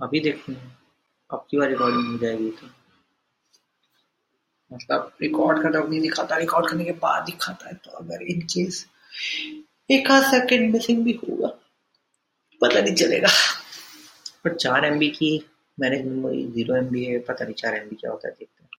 अभी देखते हैं। अब की बार रिकॉर्डिंग हो जाएगी तो। मतलब रिकॉर्ड का नहीं दिखाता। रिकॉर्ड करने के बाद दिखाता है तो अगर इन केस एक आध सेकेंड मिसिंग भी होगा पता नहीं चलेगा। पर चार एमबी की मैनेज मेमोरी ज़ीरो एमबी है पता नहीं चार एमबी क्या होता है।